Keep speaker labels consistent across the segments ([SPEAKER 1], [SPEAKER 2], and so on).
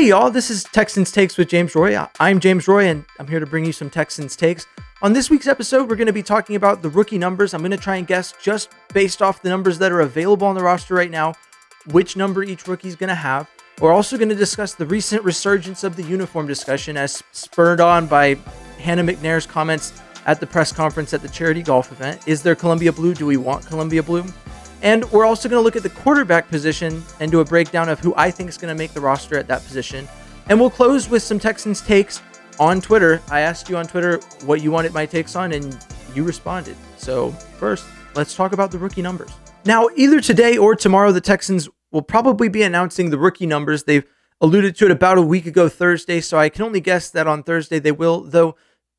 [SPEAKER 1] Hey, y'all, this is Texans Takes with James Roy. I'm James Roy, and I'm here to bring you some Texans Takes. On this week's episode, we're going to be talking about the rookie numbers. I'm going to try and guess just based off the numbers that are available on the roster right now, which number each rookie is going to have. We're also going to discuss the recent resurgence of the uniform discussion as spurred on by Hannah McNair's comments at the press conference at the charity golf event. Is there Columbia Blue? Do we want Columbia Blue? And we're also going to look at the quarterback position and do a breakdown of who I think is going to make the roster at that position. And we'll close with some Texans takes on Twitter. I asked you on Twitter what you wanted my takes on, and you responded. So, first, let's talk about the rookie numbers. Now, either today or tomorrow, the Texans will probably be announcing the rookie numbers. They've alluded to it about a week ago, Thursday. So I can only guess that on Thursday they will, though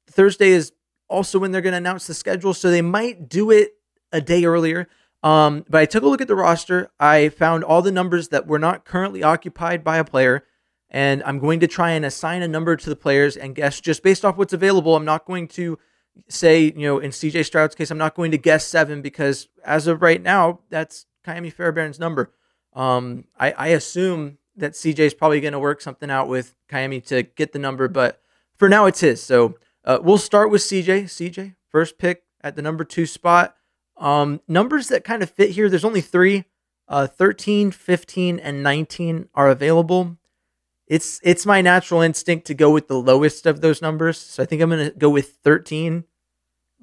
[SPEAKER 1] Thursday is also when they're going to announce the schedule. So they might do it a day earlier. Um, but I took a look at the roster. I found all the numbers that were not currently occupied by a player, and I'm going to try and assign a number to the players and guess just based off what's available. I'm not going to say, you know, in CJ Stroud's case, I'm not going to guess seven because as of right now, that's Ka'imi Fairbairn's number. Um, I, I assume that CJ is probably going to work something out with Ka'imi to get the number, but for now it's his. So uh, we'll start with CJ. CJ, first pick at the number two spot. Um, numbers that kind of fit here, there's only three. Uh, 13, 15, and 19 are available. It's it's my natural instinct to go with the lowest of those numbers. So I think I'm to go with 13.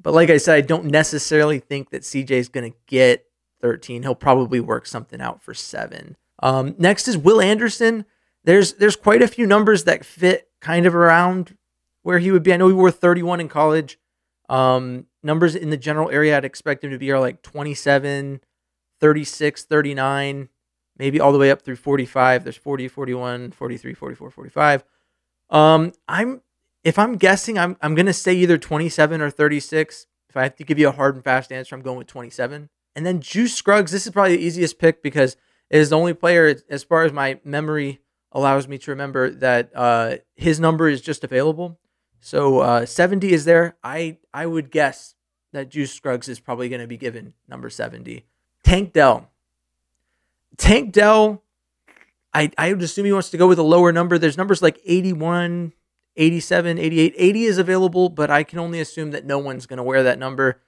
[SPEAKER 1] But like I said, I don't necessarily think that CJ is to get 13. He'll probably work something out for seven. Um, next is Will Anderson. There's there's quite a few numbers that fit kind of around where he would be. I know he wore 31 in college. Um, numbers in the general area I'd expect him to be are like 27, 36, 39, maybe all the way up through 45. There's 40, 41, 43, 44, 45. Um, I'm if I'm guessing, I'm I'm gonna say either 27 or 36. If I have to give you a hard and fast answer, I'm going with 27. And then Juice Scruggs, this is probably the easiest pick because it is the only player, as far as my memory allows me to remember, that uh, his number is just available. So uh, 70 is there. I I would guess that Juice Scruggs is probably going to be given number 70. Tank Dell. Tank Dell, I, I would assume he wants to go with a lower number. There's numbers like 81, 87, 88. 80 is available, but I can only assume that no one's going to wear that number.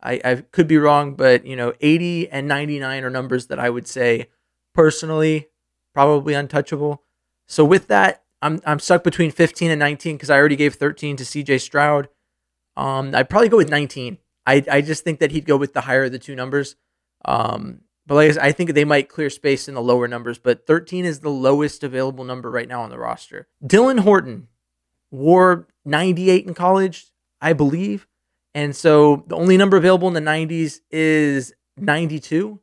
[SPEAKER 1] I, I could be wrong, but you know, 80 and 99 are numbers that I would say personally probably untouchable. So with that, I'm I'm stuck between 15 and 19 because I already gave 13 to CJ Stroud. Um, I'd probably go with 19. I I just think that he'd go with the higher of the two numbers. Um, but like I, said, I think they might clear space in the lower numbers. But 13 is the lowest available number right now on the roster. Dylan Horton wore 98 in college, I believe, and so the only number available in the 90s is 92.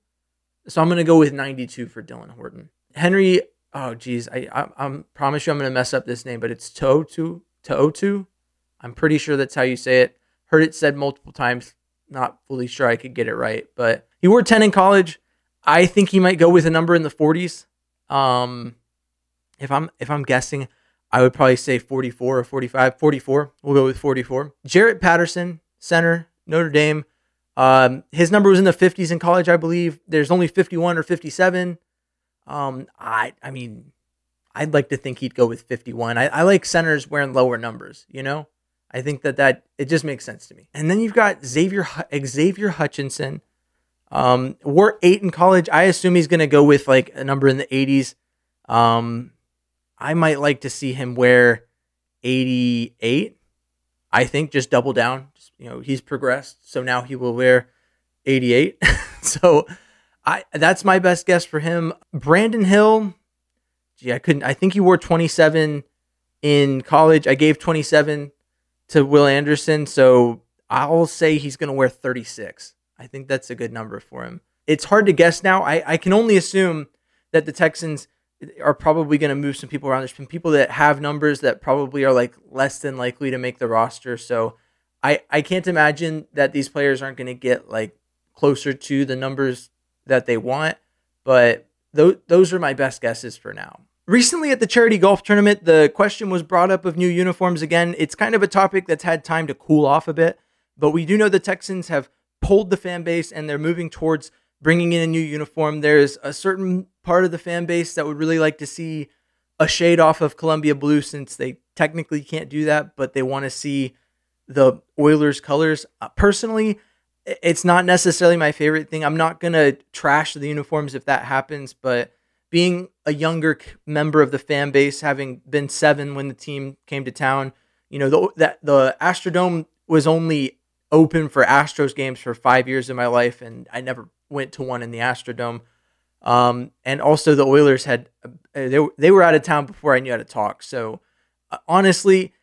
[SPEAKER 1] So I'm going to go with 92 for Dylan Horton. Henry, oh geez, I I, promise you I'm going to mess up this name, but it's Totu Tootu. I'm pretty sure that's how you say it. Heard it said multiple times. Not fully sure I could get it right, but he wore 10 in college. I think he might go with a number in the 40s. Um, if I'm if I'm guessing, I would probably say 44 or 45. 44. We'll go with 44. Jarrett Patterson, center, Notre Dame. Um, his number was in the 50s in college, I believe. There's only 51 or 57. Um, I I mean, I'd like to think he'd go with 51. I, I like centers wearing lower numbers, you know? I think that that it just makes sense to me. And then you've got Xavier Xavier Hutchinson. Um, we're eight in college. I assume he's gonna go with like a number in the 80s. Um, I might like to see him wear 88. I think just double down. Just, you know, he's progressed, so now he will wear 88. so I that's my best guess for him. Brandon Hill. Gee, I couldn't. I think he wore 27 in college. I gave 27 to Will Anderson. So I'll say he's going to wear 36. I think that's a good number for him. It's hard to guess now. I, I can only assume that the Texans are probably going to move some people around. There's some people that have numbers that probably are like less than likely to make the roster. So I, I can't imagine that these players aren't going to get like closer to the numbers that they want. But th- those are my best guesses for now. Recently at the charity golf tournament, the question was brought up of new uniforms again. It's kind of a topic that's had time to cool off a bit, but we do know the Texans have polled the fan base and they're moving towards bringing in a new uniform. There's a certain part of the fan base that would really like to see a shade off of Columbia blue since they technically can't do that, but they want to see the Oilers colors. Uh, personally, it's not necessarily my favorite thing. I'm not going to trash the uniforms if that happens, but being a younger member of the fan base, having been 7 when the team came to town, you know, the that the Astrodome was only open for Astros games for 5 years of my life and I never went to one in the Astrodome. Um, and also the Oilers had uh, they they were out of town before I knew how to talk. So uh, honestly,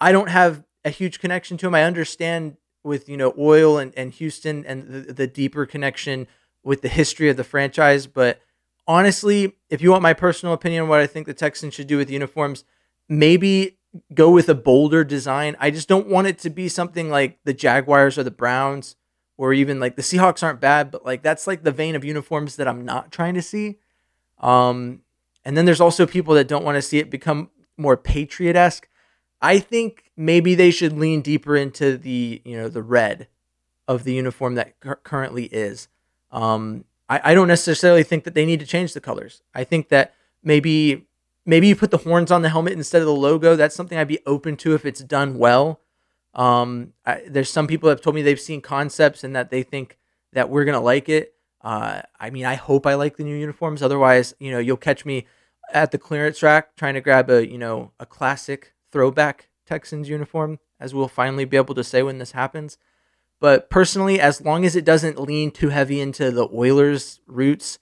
[SPEAKER 1] I don't have a huge connection to them. I understand with you know oil and, and Houston and the, the deeper connection with the history of the franchise. But honestly, if you want my personal opinion on what I think the Texans should do with uniforms, maybe go with a bolder design. I just don't want it to be something like the Jaguars or the Browns or even like the Seahawks aren't bad, but like that's like the vein of uniforms that I'm not trying to see. Um, and then there's also people that don't want to see it become more patriot esque. I think maybe they should lean deeper into the you know the red of the uniform that cu- currently is. Um, I, I don't necessarily think that they need to change the colors. I think that maybe maybe you put the horns on the helmet instead of the logo. That's something I'd be open to if it's done well. Um, I, there's some people that have told me they've seen concepts and that they think that we're gonna like it. Uh, I mean, I hope I like the new uniforms. Otherwise, you know, you'll catch me at the clearance rack trying to grab a you know a classic throwback Texans uniform, as we'll finally be able to say when this happens. But personally, as long as it doesn't lean too heavy into the Oilers' roots,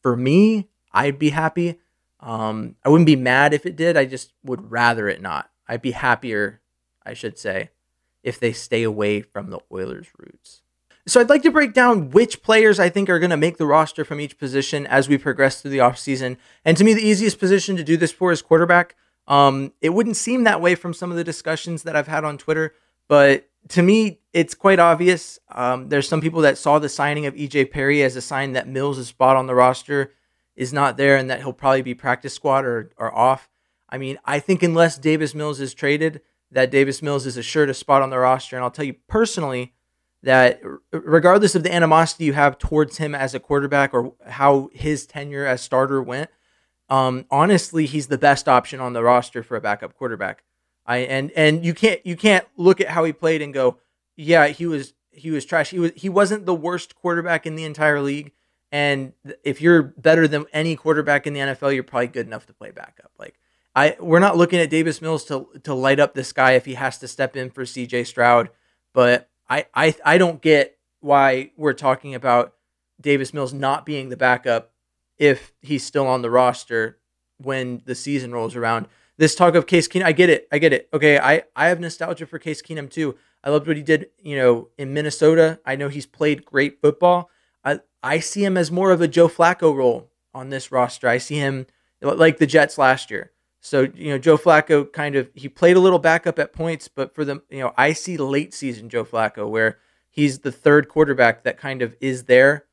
[SPEAKER 1] for me, I'd be happy. Um, I wouldn't be mad if it did. I just would rather it not. I'd be happier, I should say, if they stay away from the Oilers' roots. So I'd like to break down which players I think are going to make the roster from each position as we progress through the offseason. And to me, the easiest position to do this for is quarterback. Um, it wouldn't seem that way from some of the discussions that I've had on Twitter, but to me, it's quite obvious. Um, there's some people that saw the signing of EJ Perry as a sign that Mills' spot on the roster is not there and that he'll probably be practice squad or, or off. I mean, I think unless Davis Mills is traded, that Davis Mills is assured a spot on the roster. And I'll tell you personally that regardless of the animosity you have towards him as a quarterback or how his tenure as starter went, um, honestly, he's the best option on the roster for a backup quarterback. I and and you can't you can't look at how he played and go, yeah, he was he was trash. He was he wasn't the worst quarterback in the entire league. And if you're better than any quarterback in the NFL, you're probably good enough to play backup. Like I we're not looking at Davis Mills to to light up this guy if he has to step in for CJ Stroud, but I I I don't get why we're talking about Davis Mills not being the backup if he's still on the roster when the season rolls around. This talk of Case Keenum, I get it. I get it. Okay, I, I have nostalgia for Case Keenum too. I loved what he did, you know, in Minnesota. I know he's played great football. I I see him as more of a Joe Flacco role on this roster. I see him like the Jets last year. So, you know, Joe Flacco kind of he played a little backup at points, but for the you know, I see late season Joe Flacco where he's the third quarterback that kind of is there,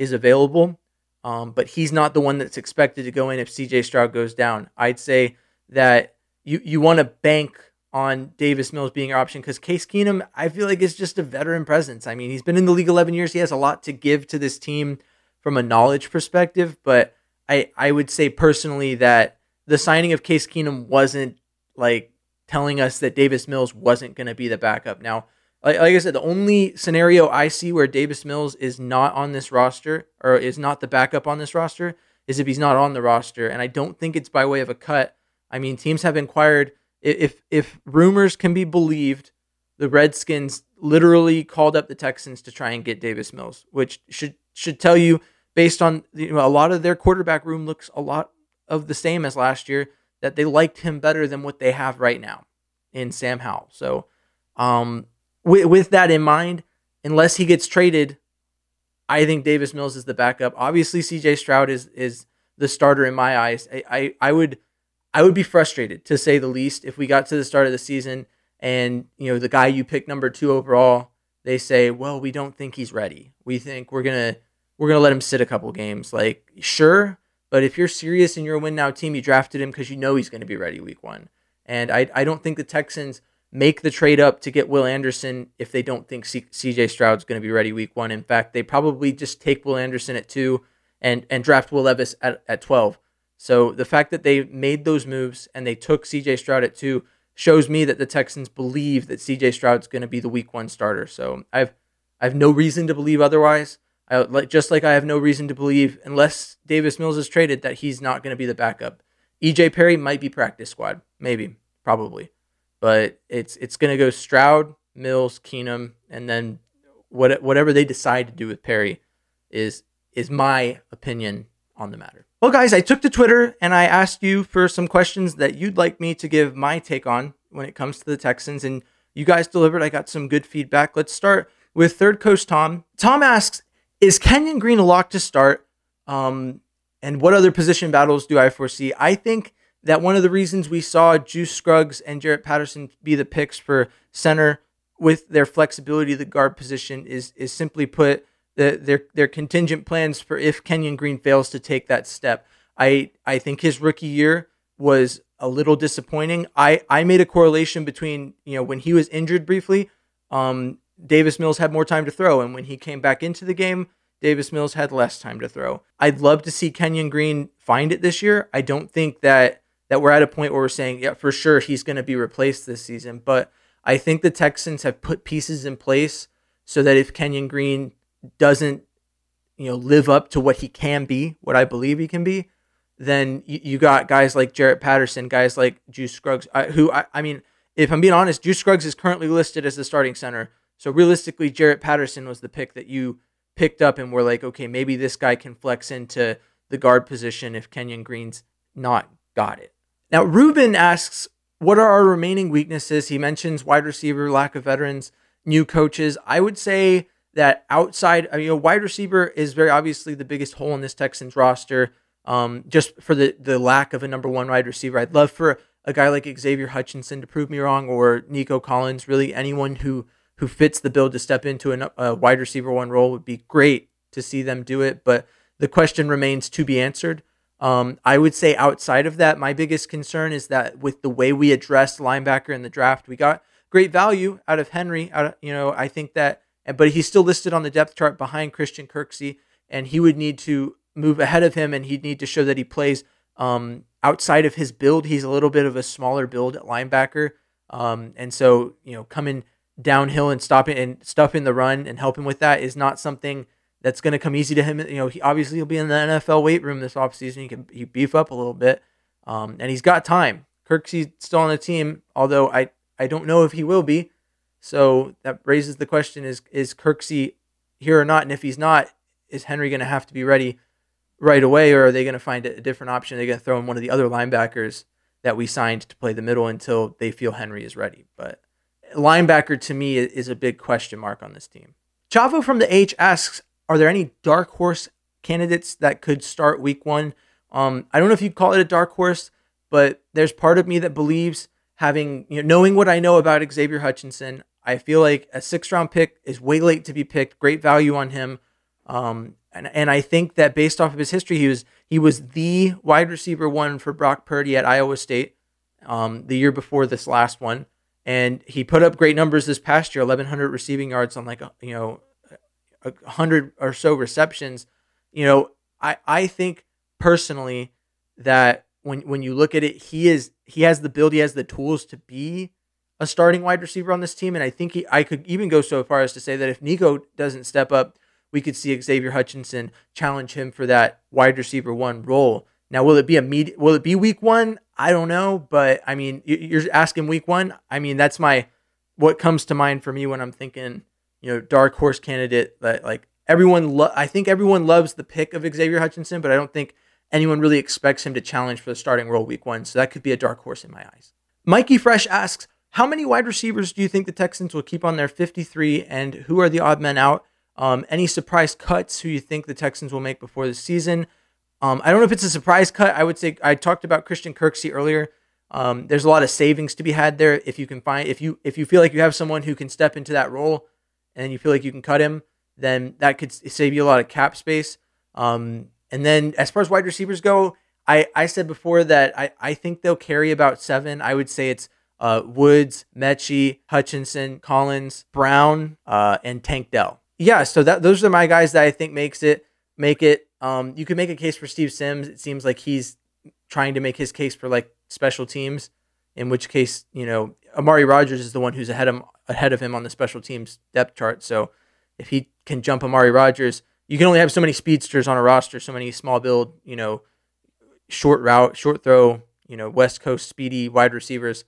[SPEAKER 1] is available. Um, but he's not the one that's expected to go in if CJ Stroud goes down. I'd say that you you want to bank on Davis Mills being your option because Case Keenum, I feel like is just a veteran presence. I mean, he's been in the league 11 years. He has a lot to give to this team from a knowledge perspective. But I I would say personally that the signing of Case Keenum wasn't like telling us that Davis Mills wasn't going to be the backup. Now, like, like I said, the only scenario I see where Davis Mills is not on this roster or is not the backup on this roster is if he's not on the roster. And I don't think it's by way of a cut. I mean, teams have inquired if if rumors can be believed, the Redskins literally called up the Texans to try and get Davis Mills, which should should tell you based on you know, a lot of their quarterback room looks a lot of the same as last year that they liked him better than what they have right now in Sam Howell. So, um, with, with that in mind, unless he gets traded, I think Davis Mills is the backup. Obviously, CJ Stroud is is the starter in my eyes. I, I, I would I would be frustrated to say the least if we got to the start of the season and you know the guy you picked number two overall, they say, well, we don't think he's ready. We think we're gonna we're gonna let him sit a couple games. Like, sure, but if you're serious and you're a win now team, you drafted him because you know he's to be ready week one. And I, I don't think the Texans make the trade up to get Will Anderson if they don't think CJ Stroud's going to be ready week one. In fact, they probably just take Will Anderson at two and, and draft Will Levis at, at 12. So the fact that they made those moves and they took CJ Stroud at two shows me that the Texans believe that CJ Stroud's going to be the Week One starter. So I've I have no reason to believe otherwise. I like just like I have no reason to believe unless Davis Mills is traded that he's not going to be the backup. EJ Perry might be practice squad, maybe, probably, but it's it's going to go Stroud, Mills, Keenum, and then what whatever they decide to do with Perry is is my opinion on the matter. Well, guys, I took to Twitter and I asked you for some questions that you'd like me to give my take on when it comes to the Texans, and you guys delivered. I got some good feedback. Let's start with Third Coast Tom. Tom asks, "Is Kenyon Green a lock to start? Um, and what other position battles do I foresee?" I think that one of the reasons we saw Juice Scruggs and Jarrett Patterson be the picks for center with their flexibility, the guard position is is simply put the, their their contingent plans for if Kenyon Green fails to take that step. I I think his rookie year was a little disappointing. I I made a correlation between you know when he was injured briefly, um, Davis Mills had more time to throw, and when he came back into the game, Davis Mills had less time to throw. I'd love to see Kenyon Green find it this year. I don't think that that we're at a point where we're saying yeah for sure he's going to be replaced this season, but I think the Texans have put pieces in place so that if Kenyon Green doesn't, you know, live up to what he can be, what I believe he can be, then you, you got guys like Jarrett Patterson, guys like Juice Scruggs, who I, I mean, if I'm being honest, Juice Scruggs is currently listed as the starting center. So realistically, Jarrett Patterson was the pick that you picked up and were like, okay, maybe this guy can flex into the guard position if Kenyon Green's not got it. Now, Ruben asks, what are our remaining weaknesses? He mentions wide receiver, lack of veterans, new coaches. I would say that outside, you know, wide receiver is very obviously the biggest hole in this Texans roster. Um, just for the the lack of a number one wide receiver, I'd love for a guy like Xavier Hutchinson to prove me wrong, or Nico Collins. Really, anyone who who fits the bill to step into a, a wide receiver one role would be great to see them do it. But the question remains to be answered. Um, I would say outside of that, my biggest concern is that with the way we addressed linebacker in the draft, we got great value out of Henry. Out of, you know, I think that but he's still listed on the depth chart behind Christian Kirksey, and he would need to move ahead of him, and he'd need to show that he plays um, outside of his build. He's a little bit of a smaller build at linebacker, um, and so you know coming downhill and stopping and stuffing the run and helping with that is not something that's going to come easy to him. You know, he obviously he'll be in the NFL weight room this offseason. He can he beef up a little bit, um, and he's got time. Kirksey's still on the team, although I I don't know if he will be. So that raises the question: Is is Kirksey here or not? And if he's not, is Henry going to have to be ready right away, or are they going to find a different option? They're they going to throw in one of the other linebackers that we signed to play the middle until they feel Henry is ready? But linebacker to me is a big question mark on this team. Chavo from the H asks, are there any dark horse candidates that could start week one? Um, I don't know if you'd call it a dark horse, but there's part of me that believes having you know knowing what I know about Xavier Hutchinson, I feel like a six round pick is way late to be picked. Great value on him. Um, and, and I think that based off of his history, he was he was the wide receiver one for Brock Purdy at Iowa State um, the year before this last one, and he put up great numbers this past year, 1,100 receiving yards on like you know a hundred or so receptions. You know, I I think personally that when when you look at it, he is he has the build, he has the tools to be a starting wide receiver on this team. And I think he, I could even go so far as to say that if Nico doesn't step up, we could see Xavier Hutchinson challenge him for that wide receiver one role. Now, will it be a med- Will it be week one? I don't know, but I mean, you're asking week one. I mean, that's my what comes to mind for me when I'm thinking, you know, dark horse candidate. That like everyone, lo- I think everyone loves the pick of Xavier Hutchinson, but I don't think anyone really expects him to challenge for the starting role week one. So that could be a dark horse in my eyes. Mikey Fresh asks, how many wide receivers do you think the Texans will keep on their 53, and who are the odd men out? Um, any surprise cuts who you think the Texans will make before the season? Um, I don't know if it's a surprise cut. I would say I talked about Christian Kirksey earlier. Um, there's a lot of savings to be had there if you can find if you if you feel like you have someone who can step into that role, and you feel like you can cut him, then that could save you a lot of cap space. Um, and then as far as wide receivers go, I I said before that I I think they'll carry about seven. I would say it's uh, Woods, Metchie, Hutchinson, Collins, Brown, uh, and Tank Dell. Yeah, so that those are my guys that I think makes it make it. Um, you could make a case for Steve Sims. It seems like he's trying to make his case for like special teams, in which case, you know, Amari Rogers is the one who's ahead of ahead of him on the special teams depth chart. So if he can jump Amari Rogers, you can only have so many speedsters on a roster, so many small build, you know, short route, short throw, you know, West Coast speedy wide receivers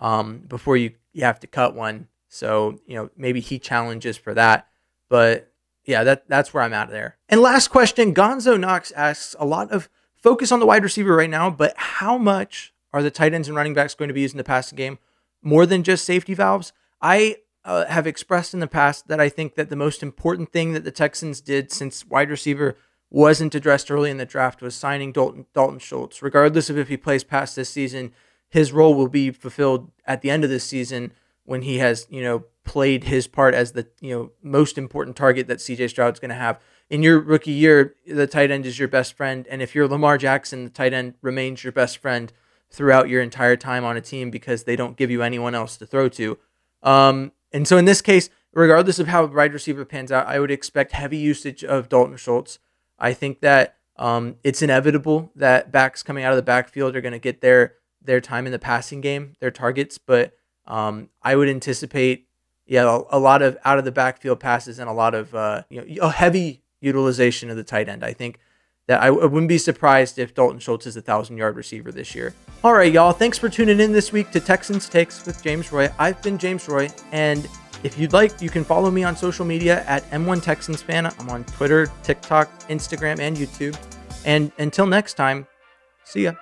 [SPEAKER 1] um, before you, you have to cut one. So, you know, maybe he challenges for that. But yeah, that that's where I'm at there. And last question, Gonzo Knox asks a lot of focus on the wide receiver right now, but how much are the tight ends and running backs going to be used in the passing game more than just safety valves? I uh, have expressed in the past that I think that the most important thing that the Texans did since wide receiver wasn't addressed early in the draft was signing Dalton, Dalton Schultz. Regardless of if he plays past this season, his role will be fulfilled at the end of this season when he has, you know, played his part as the, you know, most important target that CJ Stroud's going to have. In your rookie year, the tight end is your best friend, and if you're Lamar Jackson, the tight end remains your best friend throughout your entire time on a team because they don't give you anyone else to throw to. Um, and so in this case, regardless of how wide receiver pans out, I would expect heavy usage of Dalton Schultz. I think that um, it's inevitable that backs coming out of the backfield are going to get their their time in the passing game, their targets. But um, I would anticipate, yeah, a, lot of out of the backfield passes and a lot of uh, you know a heavy utilization of the tight end. I think that I, I wouldn't be surprised if Dalton Schultz is a thousand yard receiver this year. All right, y'all. Thanks for tuning in this week to Texans Takes with James Roy. I've been James Roy, and if you'd like, you can follow me on social media at N1 Texans Fan. I'm on Twitter, TikTok, Instagram, and YouTube. And until next time, see ya.